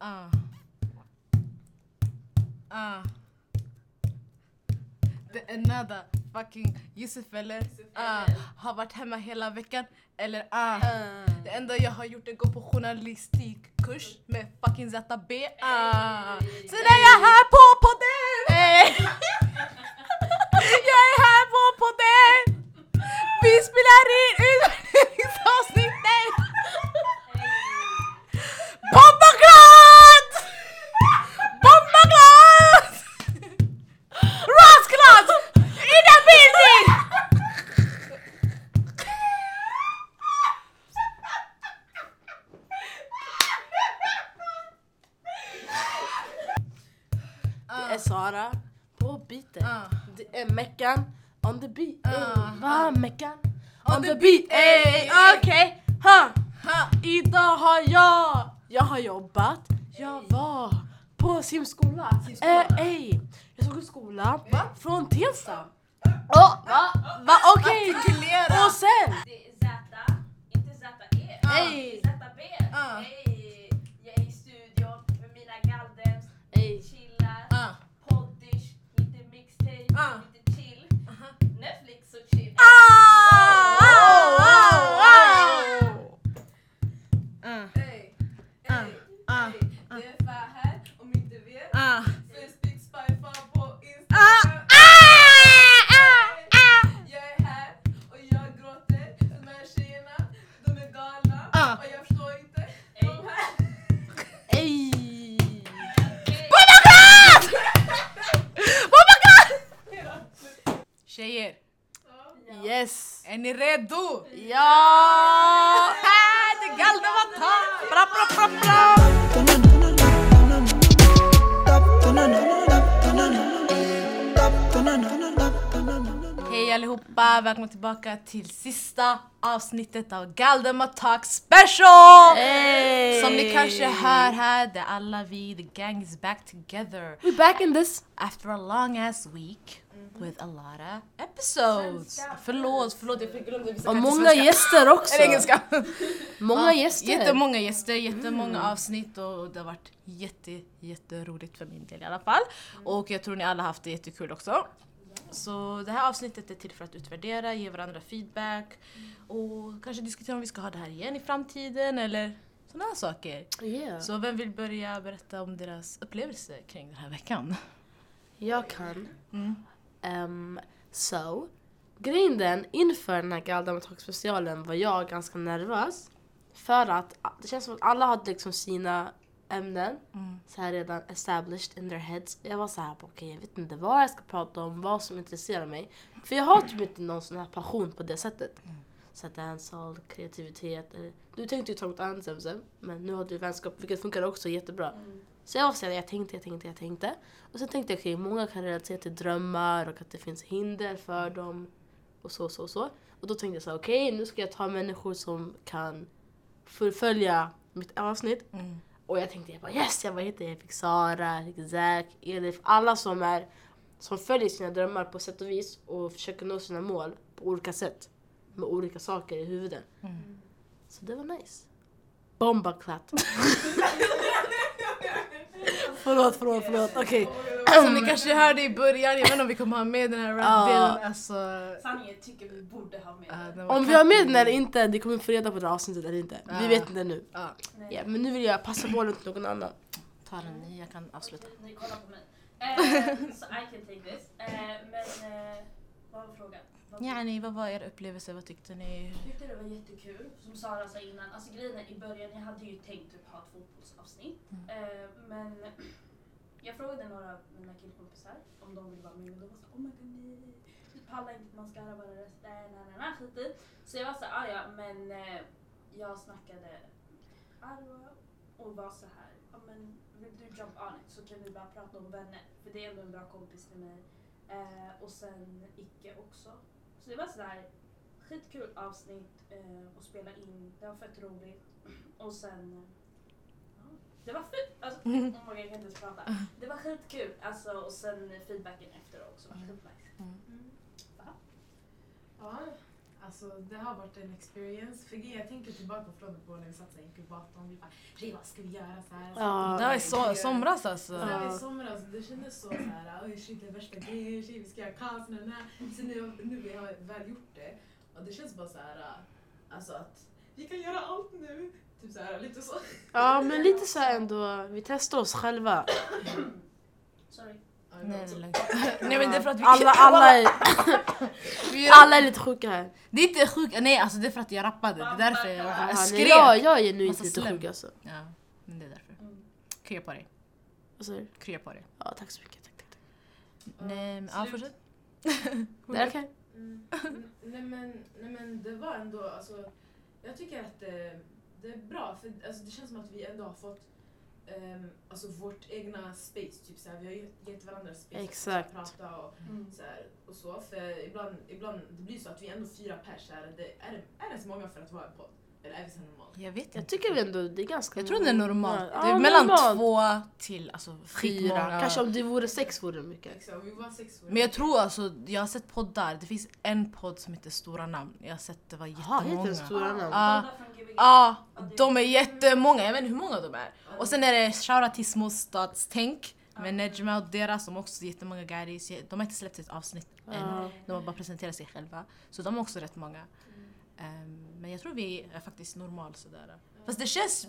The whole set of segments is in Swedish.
Ah. Ah. Är nada fucking Yusuf eller? Ah. Har varit hemma hela veckan eller ah. Det enda jag har gjort är att gå på journalistikkurs med fucking ZB. Ah. Sen är jag här på podden! jag är här på podden! Vi spelar in Idag har jag, jag har jobbat, jag var på simskola. Simskola? Eh, ey, jag ska gå i skolan Va? från Tensta. Oh, va? Va? Okej, Artikulera! och sen Det är Z, inte ZE. Ey. ZB. Ah. Ey, jag är i studion med mina galdems, Ey. chillar, poddish, lite mixtape, Yes. är ni redo? Ja! Gallde vad ta! Bra, bra, bra, bra! Hej allihopa, välkomna tillbaka till sista avsnittet av Galdemar Talk Special! Hey. Som ni kanske hör här, det är alla vi, the gang is back together We back in this. after a long ass week with a lot of episodes. Förlåt, förlåt jag glömde vissa Och många svenska. gäster också. Eller engelska. Många Ja, gäster. Jättemånga gäster, jättemånga avsnitt och det har varit jätte, jätteroligt för min del i alla fall. Och jag tror ni alla haft det jättekul också. Så det här avsnittet är till för att utvärdera, ge varandra feedback och kanske diskutera om vi ska ha det här igen i framtiden eller sådana här saker. Yeah. Så vem vill börja berätta om deras upplevelse kring den här veckan? Jag kan. Mm. Um, so, grejen den, inför den här Galdem Talk specialen var jag ganska nervös. För att det känns som att alla hade liksom sina ämnen Mm. så här redan established in their heads. Jag var så här, okej jag vet inte vad jag ska prata om, vad som intresserar mig. För jag har typ inte någon sån här passion på det sättet. Så här dancehall, kreativitet. Eller, du tänkte ju ta något annat men nu har du vänskap vilket funkar också jättebra. Så jag var så här, jag tänkte, jag tänkte, jag tänkte. Och sen tänkte jag okej, många kan relatera till drömmar och att det finns hinder för dem. Och så, så, så. Och då tänkte jag så okej nu ska jag ta människor som kan fullfölja mitt avsnitt. Mm. Och jag tänkte jag bara yes, jag bara hittade, jag fick Sara, jag fick Zack, Elif, alla som är som följer sina drömmar på sätt och vis och försöker nå sina mål på olika sätt. Med olika saker i huvudet. Mm. Så det var nice. Bomba. förlåt, förlåt, förlåt. Okej. Som ni kanske hörde i början, jag vet inte om vi kommer ha med den här rap-delen. Alltså, Sanningen tycker vi borde ha med den Om vi har med den eller inte, det kommer vi få reda på det här avsnittet eller inte. Vi Ja. vet inte nu. Ja, men nu vill jag passa bollen till någon annan. ta den ni, jag kan avsluta. Ni kollar på mig. Eh, so I can take this. Eh, men eh, vad var frågan? Yani, vad var er upplevelse? Vad tyckte ni? Jag tyckte det var jättekul. Som Sara sa innan, alltså grejen i början, jag hade ju tänkt typ ha ett fotbollsavsnitt. Eh, men jag frågade några av mina killkompisar om de ville vara med och de var såhär oh my god nej, vi pallar inte mascara bara rösta, nej nej nej skit i. Så jag var såhär, ah, ja men eh, jag snackade Arwa och var så här, ja men vill du jump on it så kan vi bara prata om vänner. För det är ändå en bra kompis till mig. Eh, och sen Icke också. Så det var sådär skitkul avsnitt eh, att spela in. Det var fett roligt. Och sen... eh, ja, det var fett! Alltså, oh my God, jag kan inte ens prata. Det var skitkul. Alltså, och sen feedbacken efter också var skitnice. Mm. Mm. Ja, Alltså det har varit en experience. För jag tänker tillbaka från på när vi satt så här i inkubatorn. Vi bara, "Ray, vad ska vi göra? Så här, så Ja. Det var i so- somras Så alltså. Ja. i somras, det kändes så såhär, oj shit det är värsta grejen, shit vi ska göra kaos, na, na. Sen nu, nu vi har väl gjort det, och det känns bara såhär, alltså att vi kan göra allt nu. Typ såhär, lite så. Ja, men lite så här ändå. Vi testar oss själva. Sorry. Nej, det är lugnt. Nej men det är för att vi... Alla, alla, är, alla är lite sjuka här. Det är inte sjukt, nej alltså det är för att jag rappade. Det är därför jag, jag nej, skrek. jag, jag är genuint Massa lite sjuk alltså. Ja, men det är därför. Krya på dig. Vad säger du? Krya på dig. Ja, tack så mycket. Tack, tack, tack. Nej, men, ja, fortsätt. Det är okej. Mm. nej, men, nej men det var ändå, alltså, jag tycker att det, det är bra för alltså, det känns som att vi ändå har fått ehm, alltså, vårt egna space. Typ, så här, vi har gett- gett varandra space Exakt. att prata och Mm. så, här, och så. För ibland, ibland det blir så att vi är ändå fyra pers. Så här, det, är, är det ens många för att vara en podd? Eller är vi så normalt? Jag vet Jag tycker vi ändå det är ganska Jag tror det är normalt. Ja, det är mellan normalt. två till alltså Fyra. Kanske om det vore sex vore det mycket. Exakt, vi var sex. Men jag tror alltså, jag har sett poddar. Det finns en podd som heter Stora namn. Jag har sett det var Jaha, heter jättemånga. det Stora namn? Ja. Ja, Ja, det- de är jättemånga. Jag vet inte hur många de är. Och sen är det shoutout till Småstadstänk med Nejma och deras som också är jättemånga guys. De har inte släppt ett avsnitt än. De har bara presenterat sig själva. Så de är också rätt många. Ehm, men jag tror vi är faktiskt normal sådär. Fast det känns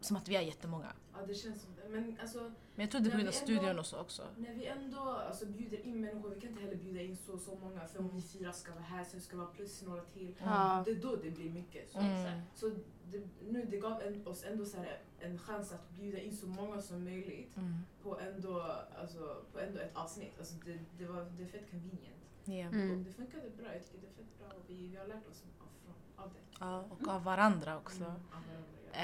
som att vi är jättemånga. Ja, det känns som det. Men alltså, Men jag tror det är på grund av studion och så också. när vi ändå alltså, bjuder in människor, vi kan inte heller bjuda in så så många. För om vi fyra ska vara här, sen ska vi vara plus några till. Ja. Det är då det blir mycket. Så, Mm. Så det, nu det gav en, oss ändå så här, en chans att bjuda in så många som möjligt Mm. på ändå, alltså, på ändå ett avsnitt. Alltså, det, det, var, det är fett convenient. Yeah. Och Mm. det funkade bra, jag tycker det är fett bra och vi, vi har lärt oss av, från, av det. Ja, och av varandra också. Mm, av varandra, ja.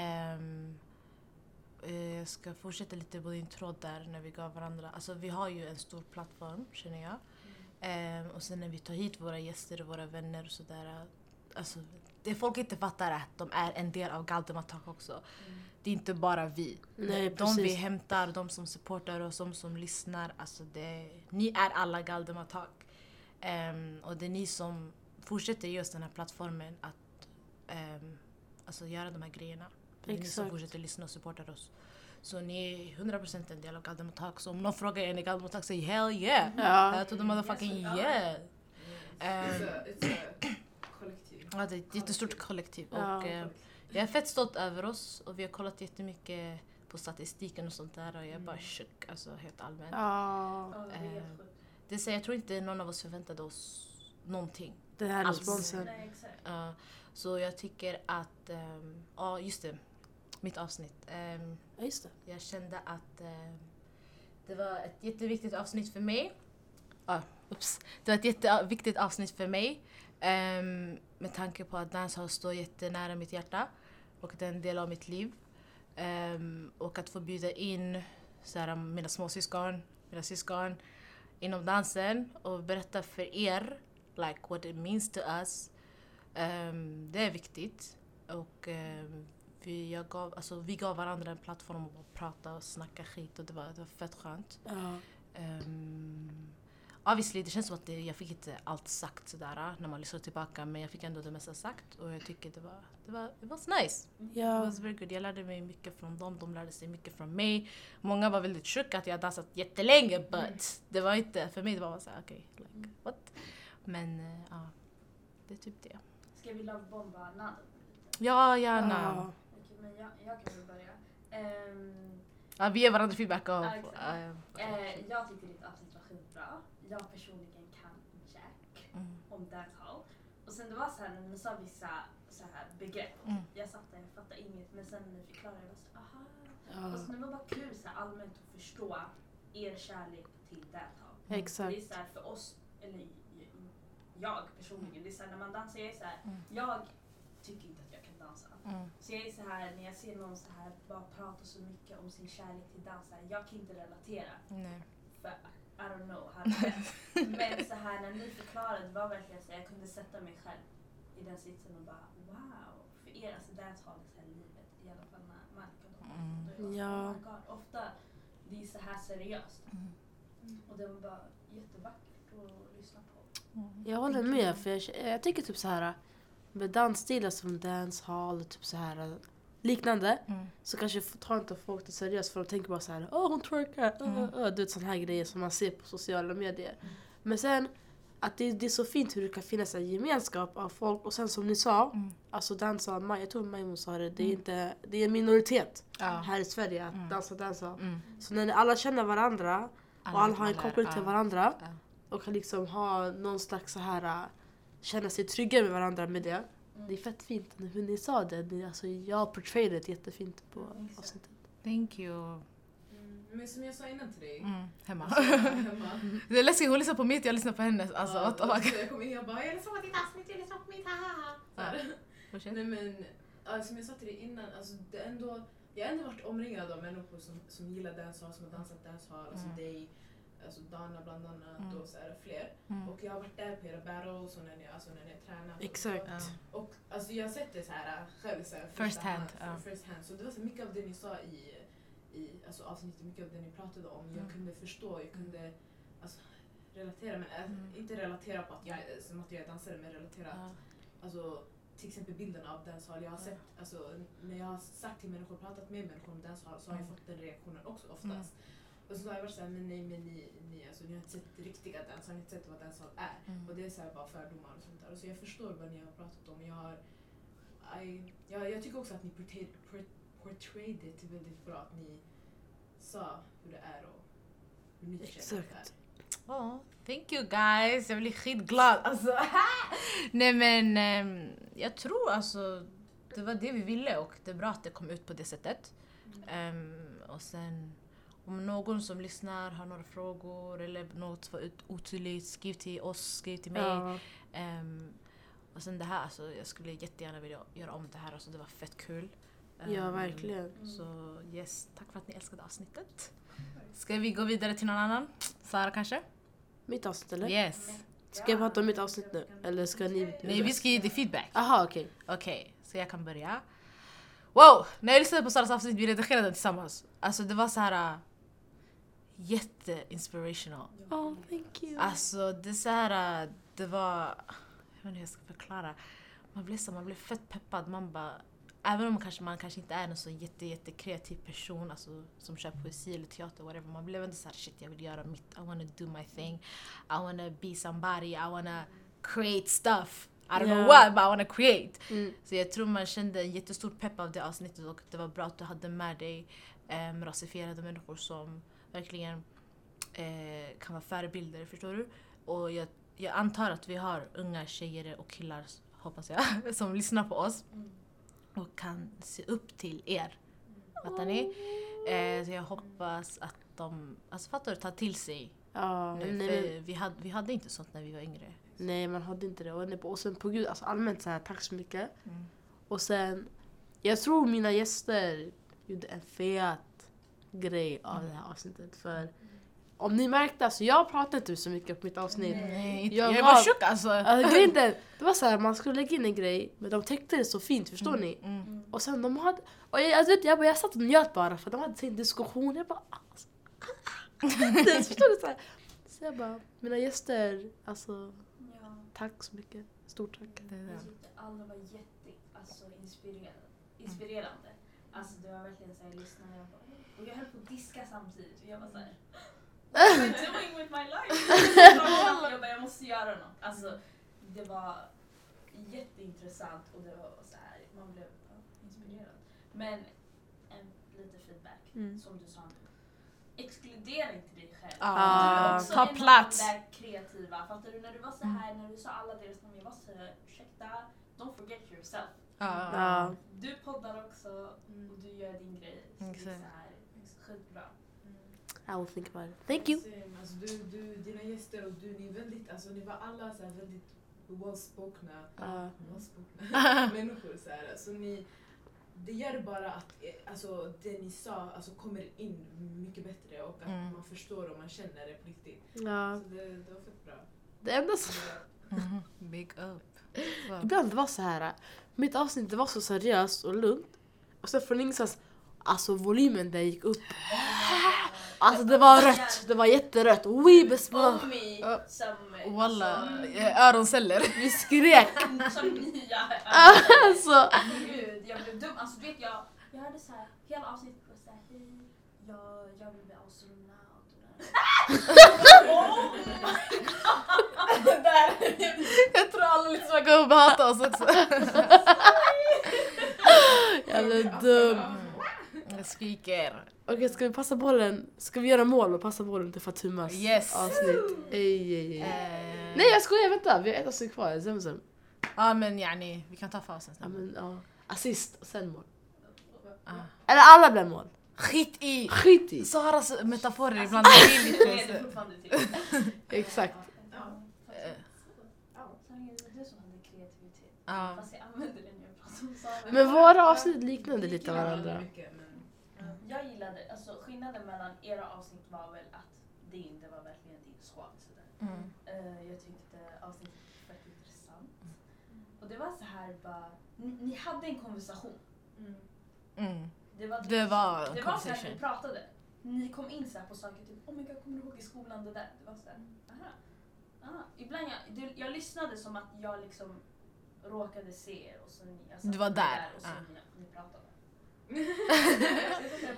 Eh, jag ska fortsätta lite på din tråd där när vi gav varandra. Alltså vi har ju en stor plattform känner jag. Ehm, och sen när vi tar hit våra gäster och våra vänner och sådär. Alltså, det folk inte fattar är att de är en del av Galdem Attack också. Mm. Det är inte bara vi. Nej, de vi precis. hämtar, de som supportar oss, de som lyssnar. Alltså det, ni är alla Galdem Attack. Ehm, och det är ni som fortsätter ge oss den här plattformen att ehm, alltså göra de här grejerna. Det är ni som fortsätter lyssna och supportar oss. Så ni är 100% en del av Galdem Attack. Så om någon frågar är ni Galdem Attack, säg hell yeah! Ja. Hell to the motherfucking Yes, yeah! It's a, it's a kollektiv. Ja, det är ett jättestort kollektiv. Ja. Och, eh, jag är fett stolt över oss och vi har kollat jättemycket på statistiken och sånt där och jag är bara Mm. chock, alltså helt allmänt. Ja. Ja, det säger, jag tror inte någon av oss förväntade oss någonting. Den här Alls. responsen. Nej, exakt. Uh, så jag tycker att, ehm, ja just det, mitt avsnitt. Ehm, Ja, just det. jag kände att ehm, det var ett jätteviktigt avsnitt för mig. Ah, ups. Det var ett jätteviktigt avsnitt för mig. Ehm, med tanke på att dancehall står jättenära mitt hjärta och det är en del av mitt liv. Ehm, och att få bjuda in så här, mina småsyskon, mina syskon inom dansen och berätta för er like what it means to us. Ehm, det är viktigt. Och ehm, vi, jag gav, alltså, vi gav varandra en plattform att prata och snacka skit och det var, det var fett skönt. Ja. Um, obviously, det känns som att det, jag fick inte allt sagt sådär när man lyssnar tillbaka men jag fick ändå det mesta sagt och jag tycker det var, det var, it was nice. It Ja. was very good. Jag lärde mig mycket från dem, de lärde sig mycket från mig. Många var väldigt chockade att jag dansat jättelänge but det var inte, för mig det var bara såhär okej, like what? Men eh, ja, det är typ det. Ska vi lovebomba lite? Ja, gärna. Ja. Okej, men jag, jag kan väl börja. Ehm, Ja, vi ger varandra feedback exakt. eh, eh, jag tyckte ditt avsnitt var skitbra. Jag personligen kan Jack mm, om dancehall. Och sen det var så här när ni sa vissa så här begrepp. Mm. Jag satt där, jag fattade inget. Men sen när ni förklarade, jag var så aha. Ja. Och så det var bara kul så här, allmänt att förstå er kärlek till dancehall. Det är Exakt. så här för oss, eller jag personligen, det är så här, när man dansar, jag är så här, Mm. jag tycker inte att jag kan dansa. mm, Så jag är så här, när jag ser någon så här bara prata så mycket om sin kärlek till dans, så här, jag kan inte relatera. nej. För I don't know dance. Men så här när ni förklarade, det var verkligen så jag kunde sätta mig själv i den sitsen och bara wow. För er, alltså dancehall är så här livet. I alla fall när Mark och de Mm. Ja. oh. Ofta det är så här seriöst. Mm. Och det var bara jättevackert att lyssna på. Jag håller med, för jag, jag tycker typ så här med dansstilar som dancehall och typ så här liknande Mm. så kanske tar inte folk det seriöst för de tänker bara så här åh hon twerkar, Mm. mm. du vet sådana här grejer som man ser på sociala medier. Men sen att det, det är så fint hur det kan finnas en gemenskap av folk och sen som ni sa, Mm. alltså dansa, Maj- jag tror Majmon sa det, det är, Mm. inte, det är en minoritet Ja. här i Sverige att Mm. dansa dansa. Mm. Så när alla känner varandra och alla har en koppling till varandra Ja. och kan liksom ha någon slags så här känna sig trygga med varandra med det. Det är fett fint hur ni sa det. det alltså, jag portrayade det jättefint på avsnittet. Thank you. Mm, men som jag sa innan till dig. Mm. Hemma. Alltså, hemma. Det är läskigt, hon lyssnar på mitt, jag lyssnar på hennes. Alltså, Ja, what the och fuck. så Jag kommer in jag bara jag lyssnar på ditt avsnitt, jag lyssnar på mitt haha. Här. Fortsätt. Nej men ja, som jag sa till dig innan, alltså, det ändå, jag har ändå varit omringad av människor som, som gillar dancehall, som har dansat dancehall, alltså Mm. dig, alltså Dana bland annat Mm. och så är det fler. Mm. Och jag har varit där på era battles och när ni, alltså, när ni har tränat. och Exakt. Ja. Så. Och alltså, jag har sett det så här själv, så här, First hand, hand, ja. first hand. Så det var så mycket av det ni sa i, i alltså, avsnittet, mycket av det ni pratade om, jag Mm. kunde förstå, jag kunde alltså, relatera, men äh, Mm. inte relatera på att jag, som att jag är dansare, men relatera Ja. alltså, till exempel bilden av dancehall. Jag har sett, alltså, när jag har sagt till människor, pratat med människor om dancehall så har jag Mm. fått den reaktionen också oftast. Och så har jag varit såhär, men nej men ni, ni, alltså, ni har inte sett riktiga dancehall, ni har inte sett vad dancehall är. Mm. Och det är så här bara fördomar och sånt där. Och så jag förstår vad ni har pratat om. Jag, har, I, jag, jag tycker också att ni portrayed, por- portrayed det väldigt bra. Att ni sa hur det är och hur ni känner det är. Oh, thank you guys, jag blir skitglad. Alltså. Nej men ehm, jag tror alltså det var det vi ville och det är bra att det kom ut på det sättet. Ehm, och sen om någon som lyssnar har några frågor eller något som var otydligt, skriv till oss, skriv till mig. Ja. Ehm, och sen det här, alltså, jag skulle jättegärna vilja göra om det här, alltså, det var fett kul. ja, Ehm, verkligen. Så yes, tack för att ni älskade avsnittet. Ska vi gå vidare till någon annan? Sara kanske? Mitt avsnitt eller? Yes. Ska jag prata om mitt avsnitt nu? Eller ska ni? Nej, vi ska ge dig feedback. Aha okej. Okej, så jag kan börja. Wow! När jag lyssnade på Saras avsnitt, vi redigerade den tillsammans. Alltså det var så här jätte-inspirational. Oh, thank you. Alltså det är så här, uh, det var... Jag vet inte hur jag ska förklara. Man blev, så, man blev fett peppad. Man bara... Även om man kanske, man kanske inte är en så jätte, jätte kreativ person alltså, som kör poesi eller teater whatever. Man blev ändå så här, shit jag vill göra mitt. I wanna do my thing. I wanna be somebody. I wanna create stuff. I don't know Ja. what but I wanna create. Mm. Så jag tror man kände en jättestor pepp av det avsnittet och det var bra att du hade med dig um, rasifierade människor som verkligen eh, kan vara förebilder, förstår du? Och jag, jag antar att vi har unga tjejer och killar, hoppas jag, som lyssnar på oss Mm. och kan se upp till er. Fattar ni? Eh, så jag hoppas att de, alltså fattar du, tar till sig Ja, nu. nej, vi, hade, vi hade inte sånt när vi var yngre. nej man hade inte det. Och, nej, och sen på gud, alltså allmänt så här, tack så mycket. Mm. Och sen, jag tror mina gäster gjorde en fet grej av det här avsnittet. För om ni märkte, alltså jag pratade inte så mycket på mitt avsnitt. Nej, Jag jag, var- var tjock alltså. Alltså, grejen det var så här, man skulle lägga in en grej, men de täckte det så fint, förstår Mm, ni? Mm. Mm. Och sen de hade, och jag, alltså, vet, jag, bara, jag satt och njöt bara för de hade sin diskussion. Jag bara, alltså, förstår du? Så, här. så jag bara, mina gäster, alltså Ja. tack så mycket. Stort tack. Det är det. Jag tyckte alla var jätte alltså, inspirerande. inspirerande. Alltså det var verkligen såhär, jag lyssnade och jag bara, och jag höll på att diska samtidigt och jag var såhär What am I doing with my life? jag bara, jag måste göra något. Alltså det var jätteintressant och det var så här, man blev inspirerad. Men en lite feedback, Mm. som du sa nu. Exkludera inte dig själv. Du är också ta plats. de där kreativa. Fattar du? När du var så här, när du sa alla deras namn, jag var så här, ursäkta, don't forget yourself. Ja. Du poddar också och du gör din grej. Så det är så Exakt. Skitbra. I will think about it. Thank you. Same. Alltså, du, du, dina gäster och du, ni är väldigt, alltså ni var alla så här väldigt well-spokna, Ja. well-spokna människor. Så här. Alltså, ni, det gör bara att alltså, det ni sa alltså, kommer in mycket bättre och att Mm. man förstår och man känner det på riktigt. Ja. Så det, det var fett bra. Det enda som Mhm. Big up. Ibland det var så här. mitt avsnitt det var så seriöst och lugnt. Och sen från ingenstans, alltså volymen där gick upp. Alltså det var rött, det var jätterött. Ja. som... Walla, eh, öronceller. Vi skrek. som nya. Alltså. Gud, jag blev dum. Alltså du vet jag, jag hörde så här, hela avsnittet var såhär, hej, jag, jag vill bli astronaut. Jag tror alla liksom kommer hata oss också. Jag blev dum. Jag skriker. Okej, ska vi passa bollen? Ska vi göra mål och passa bollen till Fatumas Yes. avsnitt? Ej, ej, ej. Eh, Nej jag skojar, vänta. Vi har ett avsnitt kvar. Zemzem. Ja men yani, vi kan ta pausen Ja, snabbt. men, ja. Assist och sen mål. Ah. Eller alla blev mål. Skit i! Skit i. Saras metaforer ibland blir Det är lite... Exakt. Ja, Eh. Ja. Men våra avsnitt liknade lite varandra. Mycket, Jag gillade, alltså skillnaden mellan era avsnitt var väl att det inte var verkligen din sådär. Mm. Eh, jag tyckte avsnittet var fett intressant. Och det var så här bara, ni, ni hade en konversation. mm. Mm. Det var, typ- Det var det var så här ni pratade. Ni kom in så här på saker typ, oh my god, kommer du ihåg i skolan det där? Det var så här, aha. aha. Ibland jag, det, jag lyssnade som att jag liksom råkade se er och så ni, satt Du var där, och så ah. ni, ni pratade.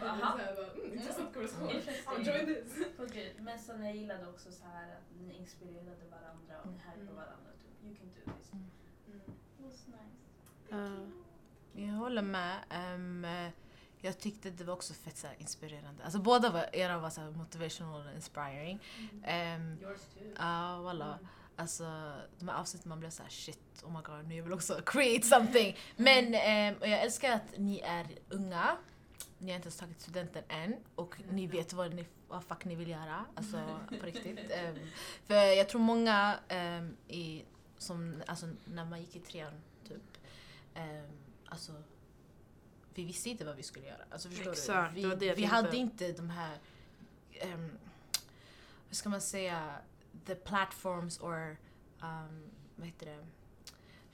Jag bara, bara, aha. aha. Mm, intressant konversation. Interesting. Enjoy this. På gud. Men sen jag gillade också så här att ni inspirerade varandra och ni hypade Mm. varandra. Typ, you can do this. Mm. Mm. It was nice. Ja. Jag håller med. Eh, jag tyckte det var också fett så här, inspirerande. Alltså båda var, era var så här, motivational och inspiring. Um, Yours too. Ja, walla. Alltså de här avsnitten man blev så här shit, oh my god, nu jag vill också create something. Men ehm, och jag älskar att ni är unga, ni har inte ens tagit studenten än och ni vet vad, ni, vad fuck ni vill göra. Alltså på riktigt. Ehm, för jag tror många ehm, i, som, alltså, när man gick i trean typ, um, alltså vi visste inte vad vi skulle göra. Alltså, förstår Exakt, du? det var det Vi, vi hade inte de här, um, hur ska man säga, the platforms or, um, vad heter det?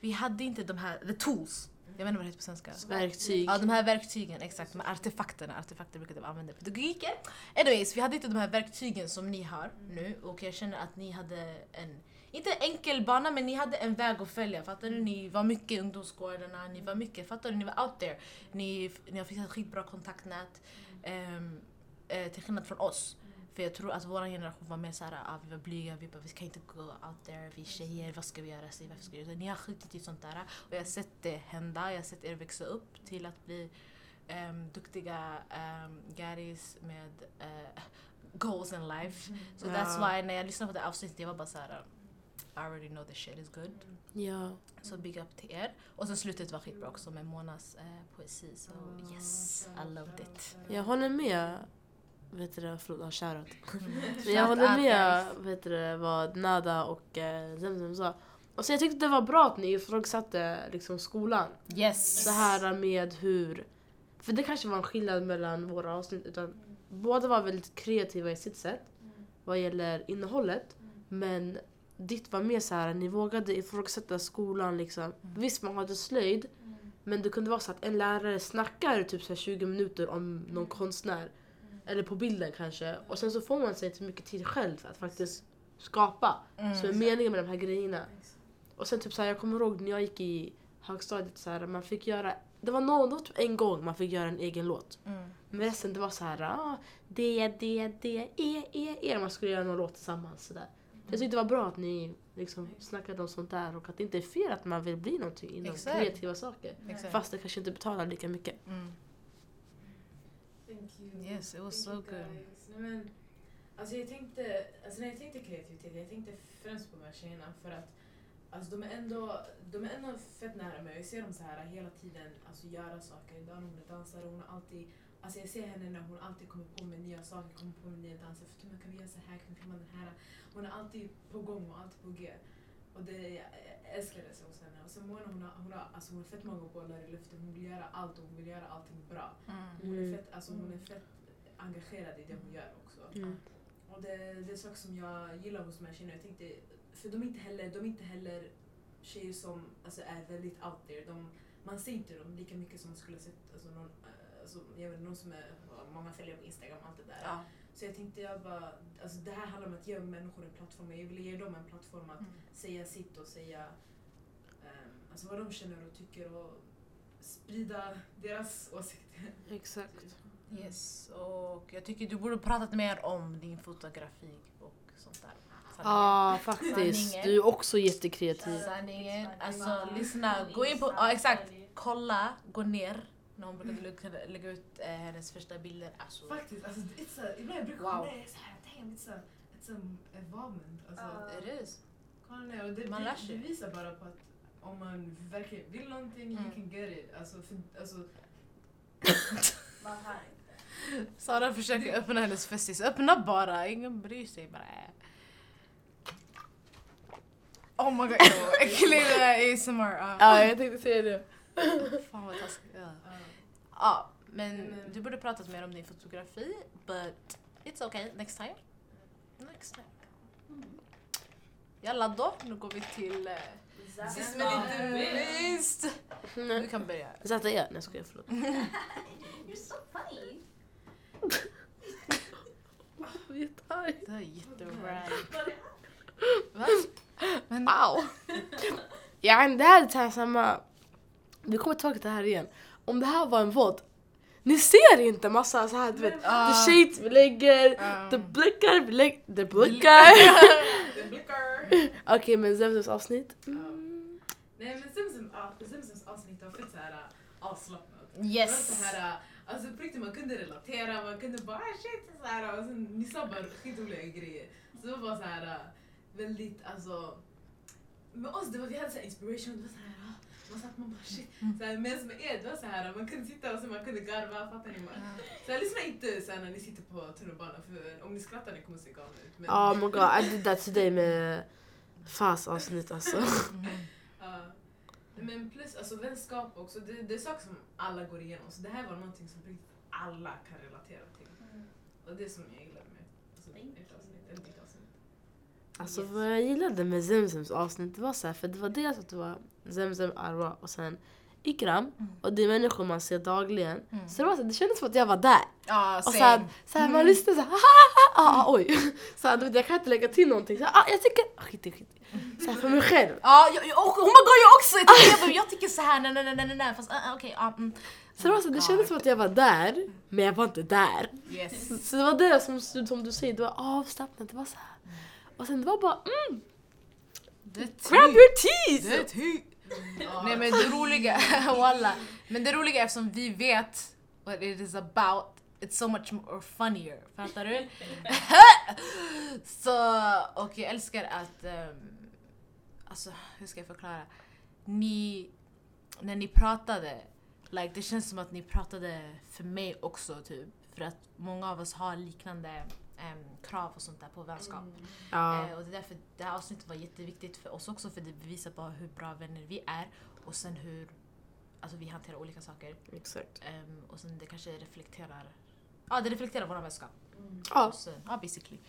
Vi hade inte de här, the tools. Jag vet inte vad det heter på svenska. Verktyg. Ja, de här verktygen, exakt. De här artefakterna. Artefakter brukade vi använda i pedagogiken. Anyways, vi hade inte de här verktygen som ni har nu och jag känner att ni hade en, inte en enkel bana, men ni hade en väg att följa. Fattar du? Ni var mycket i ungdomsgårdarna, ni var mycket, fattar du? Ni var out there. Ni, ni har fixat skitbra kontaktnät. Um, eh, till skillnad från oss. För jag tror att vår generation var mer såhär, ah, vi var blyga, vi bara, vi kan inte gå out there, vi är tjejer, vad ska vi göra? Så varför ska vi göra? det?" Ni har skitit i sånt där. Och jag har sett det hända, jag har sett er växa upp till att bli um, duktiga um, garis med eh, goals in life. So that's why när jag lyssnade på det avsnittet, jag var bara såhär, I already know this shit is good. Ja. Så big up till er. Och sen slutet var skitbra också med Monas eh, poesi. Så yes, I loved it. Jag håller med. Vet du det, förlåt, ja, shoutout. Men Shout jag håller med vet du, vad Nada och eh, Zemzem sa. Och så jag tyckte det var bra att ni ifrågasatte liksom, skolan. Yes. Så här med hur... För det kanske var en skillnad mellan våra avsnitt. Utan båda var väldigt kreativa i sitt sätt vad gäller innehållet. Men ditt var mer så här, ni vågade ifrågasätta skolan. Liksom. Visst, man hade slöjd. Men det kunde vara så att en lärare snackar typ så här 20 minuter om någon konstnär. Eller på bilden kanske. Och sen så får man sig till mycket tid själv att faktiskt skapa. Mm. Så är meningen med de här grejerna. Och sen typ så här, jag kommer ihåg när jag gick i högstadiet så här, man fick göra det var någon, det typ en gång man fick göra en egen låt. Mm. Men resten det var så här, ah, D, D, D, E, E, E. Man skulle göra någon låt tillsammans. Så där. Jag tyckte det var bra att ni liksom snackade om sånt där och att det inte är fel att man vill bli någonting inom Exakt. kreativa saker. Exakt. Fast det kanske inte betalar lika mycket. Mm. Thank you. Yes, it was Thank so good. Nej, men, alltså jag tänkte, alltså när jag tänkte kreativitet, jag tänkte främst på de här tjejerna för att alltså de, är ändå, de är ändå fett nära mig. Jag ser dem så här hela tiden alltså göra saker. Idag när hon är dansare, hon har alltid Alltså jag ser henne när hon alltid kommer på med nya saker, kommer på med nya danser. För kan vi göra så här, kan vi filma den här? Hon är alltid på gång och alltid på G. Och det, jag älskar det hos henne. Och sen Mona hon har, hon har, alltså hon har fett många bollar i luften. Hon vill göra allt och hon vill göra allting bra. Mm. Hon är Mm. fett, alltså hon är fett engagerad i det hon gör också. Mm. Och det, det är saker som jag gillar hos de här tjejerna. Jag tänkte, för de är inte heller, de är inte heller tjejer som alltså, är väldigt out there. De, man ser inte dem lika mycket som man skulle ha sett alltså, någon, alltså, jag vet, någon som är, många följer på Instagram och allt det där. Ja. Så jag tänkte jag bara, alltså det här handlar om att ge människor en plattform. Jag ville ge dem en plattform att Mm. säga sitt och säga ehm, alltså vad de känner och tycker och sprida deras åsikter. Exakt. Yes, och jag tycker du borde pratat mer om din fotografi och sånt där. Ja, Sanningen. faktiskt. Sanningen. Du är också jättekreativ. Sanningen. Alltså lyssna, gå in på, ja exakt, kolla, gå ner när hon brukade lägga- lägga ut eh, hennes första bilder. Alltså, Faktiskt, alltså, it's a, ibland jag brukar Wow. kolla det är såhär, damn it's a, it's a involvement. Alltså, Ja. it is. kolla och det, Man lär sig. det visar bara på att om man verkligen vill någonting, you Mm. can get it. Alltså, för, alltså, Man hör inte. Sara försöker öppna hennes festis. Öppna bara, ingen bryr sig bara. Oh my god, äcklig ASMR. Uh. Ja, jag tänkte säga det. Fan vad taskigt. Ja. ja. Ja, men Men- du borde pratat mer om din fotografi. But it's okay, next time. Next time. Jalla då, nu går vi till... Uh, sist men inte minst. Du kan börja. Zäta är? Nej jag skojar, förlåt. You're so funny. Jättearg. Det är jättebra. Va? Men, Au! Ja, det här är så här samma... Vi kommer tillbaka till det här igen. Om det här var en våld, ni ser inte massa så här, du vet, Ah. the shades vi lägger, um, the blickar vi lägger, the blickar. Okej men Zemzems avsnitt. Mm. Nej men Simsons avsnitt var fett såhär avslappnat. Det var yes. så här, alltså på riktigt man kunde relatera, man kunde bara ah, shit så här, och sen ni sa bara skitroliga grejer. Så det var bara så här väldigt alltså med oss det var, vi hade så här inspiration, det var så här, ah, man satt man bara shit. Så här, medan med er det var så här, man kunde sitta och så man kunde garva, fattar ni? Man? Så jag lyssnar inte så här, när ni sitter på tunnelbanan för om ni skrattar ni kommer se galna ut. Men, Oh my god, I did that today med Fas avsnitt alltså. Ja. men plus alltså vänskap också, det, det är saker som alla går igenom. Så det här var någonting som alla kan relatera till. Och det är som jag gillade med alltså, ert avsnitt, eller ditt avsnitt. Alltså vad jag gillade med Zemzems avsnitt det var så här, för det var dels att det var Zemzem, Arwa och sen Ikram. Och det är människor man ser dagligen. Mm. Så det, var så, det kändes som att jag var där. Ja, Och så här, så här, man lyssnar såhär, ah, ah, ah, oj. Så här, jag kan inte lägga till någonting. Så här, ah, jag tycker, ah, skit skit. Så här, för mig själv. Ja, jag, jag, oh my god jag också! Jag tycker, jag, jag tycker så här, nej nej nej nej nej fast uh, okej. ja, mm. Så det, var så, det kändes som att jag var där, men jag var inte där. Yes. Så det var det som, som du säger, det var avslappnat, det var så här. Och sen det var bara, mm, grab your teeth! Nej men det roliga, walla. Men det roliga är eftersom vi vet what it is about, it's so much more funnier. Fattar du? så, och jag älskar att, um, alltså hur ska jag förklara? Ni, när ni pratade, like, det känns som att ni pratade för mig också typ. För att många av oss har liknande em, krav och sånt där på vänskap. Ja, Eh, och det är därför det här avsnittet var jätteviktigt för oss också för det bevisar bara hur bra vänner vi är och sen hur alltså, vi hanterar olika saker. exakt. Ehm, och sen det kanske reflekterar Ja, det reflekterar vår vänskap. Ja, Och sen, ja, basically.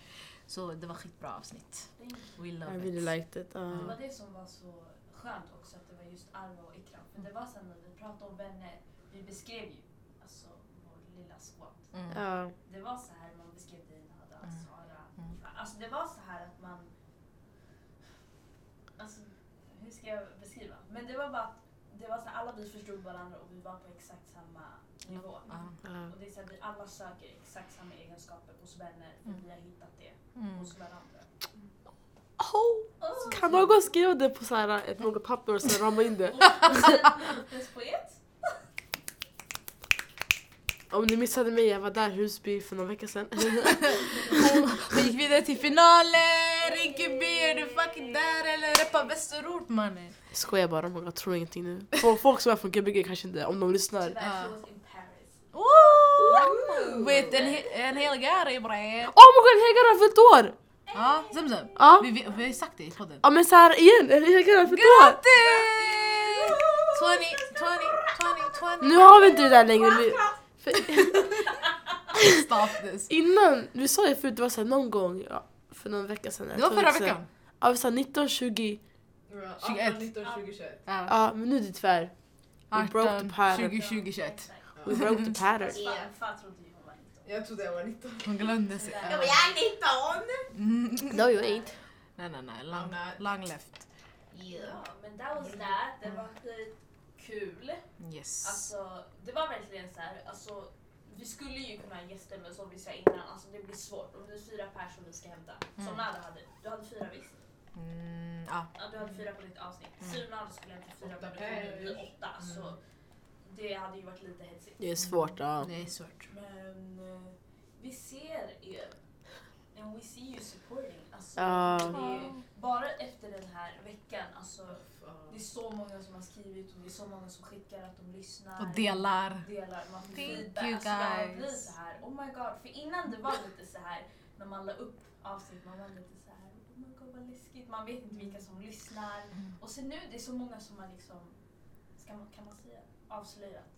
Så det var skitbra avsnitt. We I love really it. liked it. Det ja. var det som var så skönt också, att det var just Arva och Ikram. För det var sen när vi pratade om vänner, vi beskrev ju alltså vår lilla squad. Mm. Ja. Det var så här man beskrev dig, Nada, Mm. Sara. Mm. Alltså det var så här att man... Alltså, hur ska jag beskriva? Men det var bara att det var så här, alla vi förstod varandra och vi var på exakt samma nivå. Ja. Ja. Och det är så här, vi alla söker exakt samma egenskaper hos vänner för Mm. vi har hittat det Mm. hos varandra. Oh, kan någon skriva det på så här, ett något papper och sen rama in det? Låtens poet. Om ni missade mig, jag var där Husby för några veckor sedan. Vi gick vidare till finalen! Rinkeby, är du fucking där eller? Reppa Västerort mannen! Skojar bara, många tror ingenting nu. Folk, folk som är från Gbg kanske inte, om de lyssnar. Woo! Vet en, he- en hel gare bre! Oh my god, Hegar har fyllt år! Ja, Zemzem. Ja. Vi, vi, vi har ju sagt det i podden. Ja men såhär igen, Hegar har fyllt år! Grattis! 20, 20, 20, 20. Nu har vi inte det där längre. För, Stop this. innan, vi sa ju förut, det var såhär någon gång, ja, för någon vecka sedan. Det var förra veckan. Ja vi sa 19, 20, 18, 19, 20, 21. Ja. ja men nu är det tyvärr. We broke the 18, pattern. 20, 20, 21. Exakt. We broke the pattern. Fan, fan trodde vi hon var 19. Jag trodde jag var 19. Hon glömde sig. Jag bara, jag är 19! Mm. No you ain't. Nej nej nej, long, long left. Ja, men that was that. Det var skitkul. Yes. Alltså, det var verkligen så här, alltså, vi skulle ju kunna ha gäster men som vi sa innan, alltså det blir svårt. Om det är fyra personer vi ska hämta. Som Mm. Nada hade. Du hade fyra visst? Mm, ja. Ja, du hade fyra på ditt avsnitt. Mm. Nada skulle hämta fyra Åtta på det blir pers. åtta. Så det hade ju varit lite hetsigt. Det är svårt ja. Det är svårt. Men eh, vi ser er. And we see you supporting. Alltså, det är, bara efter den här veckan, alltså, det är så många som har skrivit och det är så många som skickar att de lyssnar. Och delar. delar, man får Thank feedback. you, alltså, jag blir guys. så här, oh my god. För innan det var lite så här när man la upp avsnitt, man var lite så här, oh my god vad läskigt. Man vet inte vilka som lyssnar. Mm. Och sen nu, det är så många som har liksom, ska man, kan man säga, avslöjat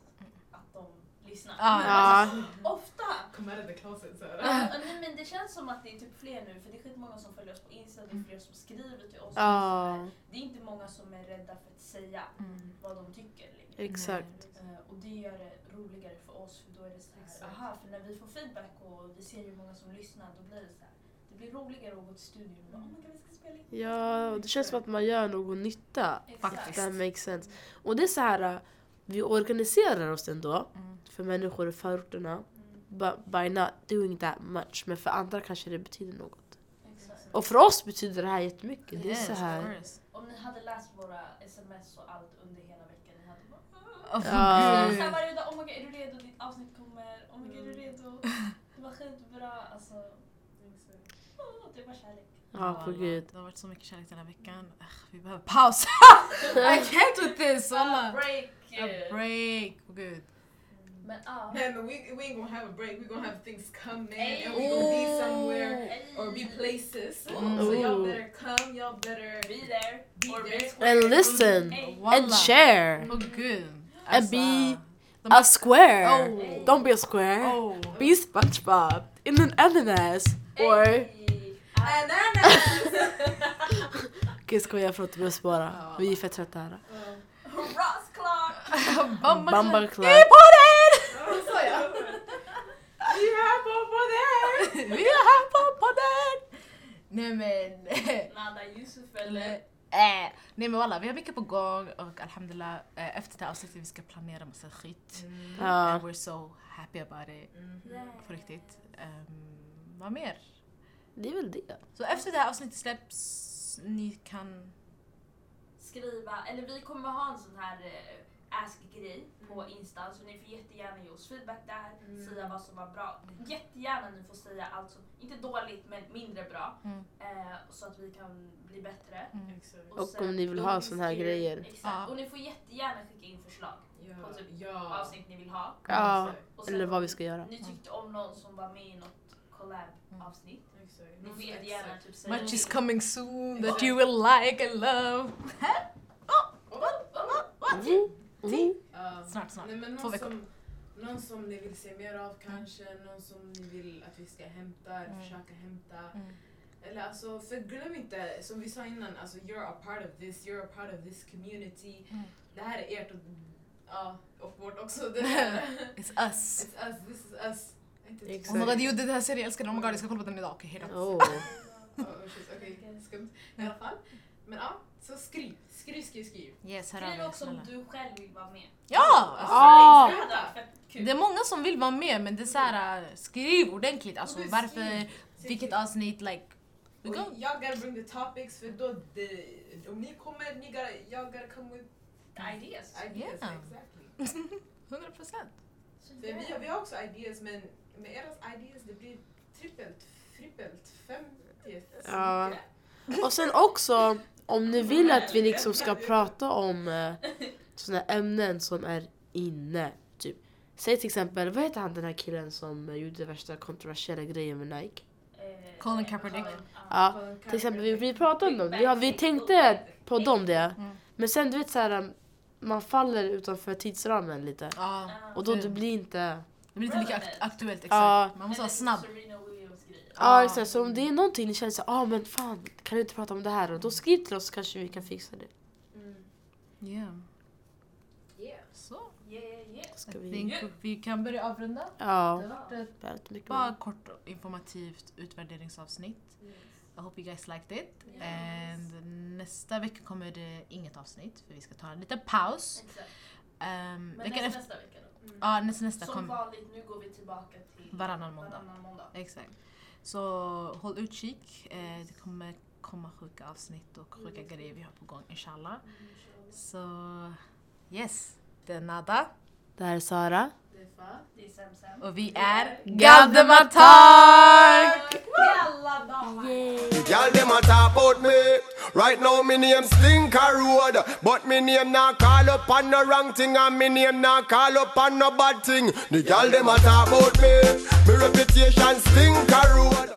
att de lyssnar. Ja. Alltså, ofta! Come out of the closet så nej, men det känns som att det är typ fler nu, för det är skitmånga som följer oss på Insta, det är fler som skriver till oss. Ja, Det är inte många som är rädda för att säga Mm. vad de tycker längre. exakt. Eh, och det gör det roligare för oss för då är det så här, aha, för när vi får feedback och vi ser hur många som lyssnar då blir det så här, det blir roligare att gå till studion och bara, oh my god vi ska spela in. Ja, och det känns som att man gör någon nytta. Exakt. Faktiskt. That makes sense. Och det är så här, vi organiserar oss ändå Mm. för människor i förorterna. Mm, But by not doing that much. Men för andra kanske det betyder något. exakt. Och för oss betyder det här jättemycket. Det är Yes, så här. Om ni hade läst våra sms och allt under hela veckan, ni hade bara Oh, Ja. gud. Så här varje dag, oh my god är du redo? Ditt avsnitt kommer. Oh my god är du redo? Det var skitbra. Alltså, åh, det var kärlek. Ja, på gud. Det har varit så mycket kärlek den här veckan. Ugh, vi behöver paus. I can't with this! Walla. Break! A break. Åh gud. Men ja. Man, but we, we ain't gonna have a break. We gonna have things coming Hey. and we gonna be somewhere or be places. Mm. So y'all better come. Y'all better Be there. Be or there. be. And listen. Hey. And share. Åh gud. And be A square. Oh. Don't be a square. Oh. Be SpongeBob. In an ananas. Or... Hey. Ananas! Okej skojar, förlåt vi måste spara. Ja. Vi är fett trötta här. Ross Clark! Bamba Club. Club. Vi är på den! Vad sa jag? Vi är här på där! Vi är här på podden! Nej men... Nada Yusuf Eller, eller? äh. Nej men walla, vi har mycket på gång och alhamdulillah eh, efter det här avsnittet vi ska planera massa skit. Ja. And we're so happy about it. Yeah. På riktigt. Um, vad mer? Det är väl det. Så efter det här avsnittet släpps, ni kan... Skriva, eller vi kommer ha en sån här eh, ask-grej på Insta så ni får jättegärna ge oss feedback där, Mm. säga vad som var bra. Jättegärna ni får säga allt som, inte dåligt men mindre bra. Mm. Eh, så att vi kan bli bättre. Mm. Och sen om ni vill ha såna här grejer. Exakt. Ja. Och ni får jättegärna skicka in förslag Ja. på typ Ja. avsnitt ni vill ha. Ja. Och sen eller vad vi ska göra. Ni tyckte om någon som var med i något collab-avsnitt. Ni får jättegärna typ säga Much is coming soon that you will like and love. Mm. Mm. Ja. Snart, snart. Nej, men Två någon, veckor. som, någon som ni vill se mer av kanske, någon som ni vill att vi ska hämta, eller Mm. försöka hämta. Mm. Eller alltså, för glöm inte, som vi sa innan, alltså you're a part of this, you're a part of this community. Mm. Det här är ert och, ja, och vårt också. Det. It's us. It's us, this is us. Exakt. Oh my god, jo den här serien, jag älskar den. Oh my god, jag ska kolla på den idag. Okej, hejdå. Oh. Oh, Okej, skumt. I alla fall. Men ja, så skriv. Skriv, skriv, skriv. Yes, hör Skriv också om du själv vill vara med. Ja! Alltså, Ah. Det det. är många som vill vara med men det är såhär, äh, skriv ordentligt. Alltså Skriv. varför, vilket avsnitt, like... We go. jag gotta bring the topics för då, det, om ni kommer, ni gotta, jag gotta come with Ideas. ideas. Yeah. Exactly. 100 procent. För vi, har- vi har också ideas men med era ideas det blir trippelt, trippelt, femtioigt. Ja. Och sen också, om ni vill att vi liksom ska prata om eh, såna ämnen som är inne. Typ. Säg till exempel, vad heter han den här killen som eh, gjorde värsta kontroversiella grejen med Nike? Eh, Colin Kaepernick. Colin, Ja, till exempel vi, vi pratade om dem, vi, har, vi tänkte på dem det. Mm. Men sen du vet såhär, man faller utanför tidsramen lite. Ja. Och då Mm. det blir inte... det blir inte lika akt- aktuellt exakt. Ja. Man måste vara snabb. Ja exakt, så om det är någonting ni känner såhär, ah men fan kan du inte prata om det här? Och då skriv till oss så kanske vi kan fixa det. Mm. Yeah. Yeah. Så. Yeah, yeah. Ska vi... think vi kan börja avrunda. Det Ja, har varit ett väldigt mycket bara kort och informativt utvärderingsavsnitt. I hope you guys liked it. And nästa vecka kommer det inget avsnitt för vi ska ta en liten paus. Exakt. Um, Men nästa, nästa vecka då. ja, nästa, nästa Som kommer. vanligt, nu går vi tillbaka till Varannan måndag. Varannan måndag. Exakt. Så håll utkik. Eh, det kommer komma sjuka avsnitt och sjuka grejer vi har på gång inshallah. Så yes, det är Nada. Det här är Sara. Det är Fa. Det är Sam Sam. Och vi är Galdematark! Alla Right now me name Stinker Road, but me name not call up on no wrong thing, and me name not call up on no bad thing. The y'all them a talk about me. Me reputation Stinker Road.